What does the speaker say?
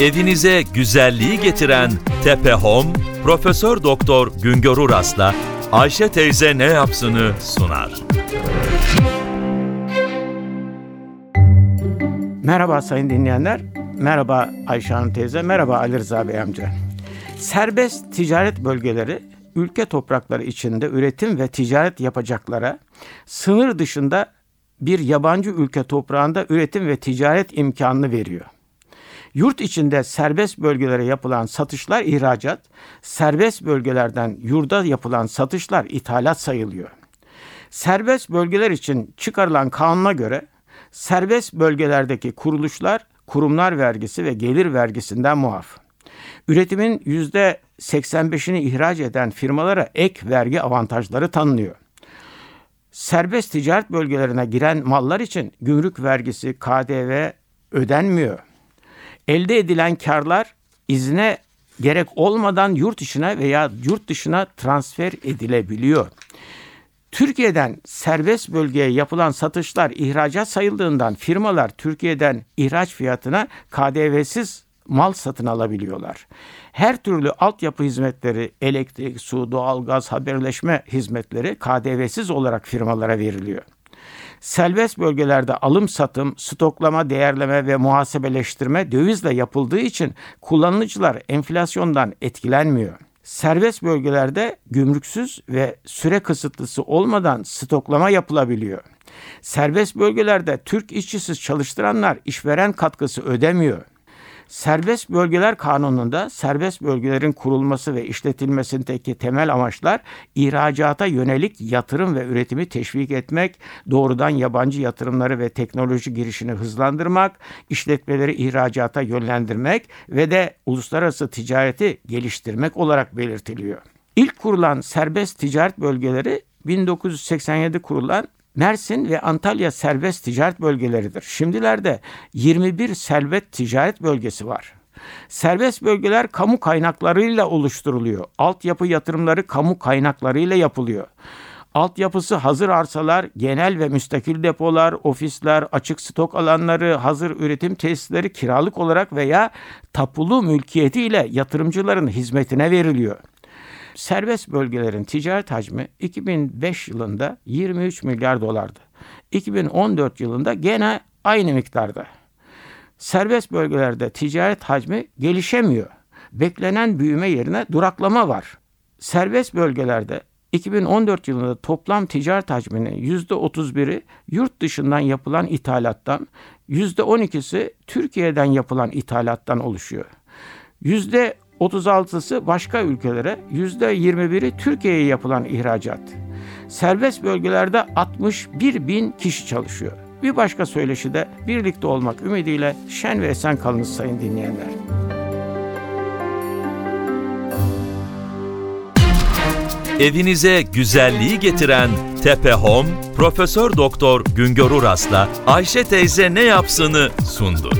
Evinize güzelliği getiren Tepe Home, Profesör Doktor Güngör Uras'la Ayşe teyze ne yapsını sunar. Merhaba sayın dinleyenler. Merhaba Ayşe Hanım teyze. Merhaba Ali Rıza Bey amca. Serbest ticaret bölgeleri ülke toprakları içinde üretim ve ticaret yapacaklara sınır dışında bir yabancı ülke toprağında üretim ve ticaret imkanını veriyor. Yurt içinde serbest bölgelere yapılan satışlar ihracat, serbest bölgelerden yurda yapılan satışlar ithalat sayılıyor. Serbest bölgeler için çıkarılan kanuna göre serbest bölgelerdeki kuruluşlar kurumlar vergisi ve gelir vergisinden muaf. Üretimin yüzde 85'ini ihraç eden firmalara ek vergi avantajları tanınıyor. Serbest ticaret bölgelerine giren mallar için gümrük vergisi, KDV ödenmiyor. Elde edilen karlar izne gerek olmadan yurt içine veya yurt dışına transfer edilebiliyor. Türkiye'den serbest bölgeye yapılan satışlar ihracat sayıldığından firmalar Türkiye'den ihraç fiyatına KDV'siz mal satın alabiliyorlar. Her türlü altyapı hizmetleri, elektrik, su, doğalgaz, haberleşme hizmetleri KDV'siz olarak firmalara veriliyor. Serbest bölgelerde alım satım, stoklama, değerleme ve muhasebeleştirme dövizle yapıldığı için kullanıcılar enflasyondan etkilenmiyor. Serbest bölgelerde gümrüksüz ve süre kısıtlısı olmadan stoklama yapılabiliyor. Serbest bölgelerde Türk işçisiz çalıştıranlar işveren katkısı ödemiyor. Serbest Bölgeler Kanunu'nda serbest bölgelerin kurulması ve işletilmesindeki temel amaçlar ihracata yönelik yatırım ve üretimi teşvik etmek, doğrudan yabancı yatırımları ve teknoloji girişini hızlandırmak, işletmeleri ihracata yönlendirmek ve de uluslararası ticareti geliştirmek olarak belirtiliyor. İlk kurulan serbest ticaret bölgeleri 1987 kurulan Mersin ve Antalya serbest ticaret bölgeleridir. Şimdilerde 21 serbest ticaret bölgesi var. Serbest bölgeler kamu kaynaklarıyla oluşturuluyor. Altyapı yatırımları kamu kaynaklarıyla yapılıyor. Altyapısı hazır arsalar, genel ve müstakil depolar, ofisler, açık stok alanları, hazır üretim tesisleri kiralık olarak veya tapulu mülkiyetiyle yatırımcıların hizmetine veriliyor. Serbest bölgelerin ticaret hacmi 2005 yılında 23 milyar dolardı. 2014 yılında gene aynı miktarda. Serbest bölgelerde ticaret hacmi gelişemiyor. Beklenen büyüme yerine duraklama var. Serbest bölgelerde 2014 yılında toplam ticaret hacminin %31'i yurt dışından yapılan ithalattan, %12'si Türkiye'den yapılan ithalattan oluşuyor. 36'sı başka ülkelere, %21'i Türkiye'ye yapılan ihracat. Serbest bölgelerde 61 bin kişi çalışıyor. Bir başka söyleşi de birlikte olmak ümidiyle şen ve esen kalınız sayın dinleyenler. Evinize güzelliği getiren Tepe Home, Profesör Doktor Güngör Uras'la Ayşe teyze ne yapsını sundu.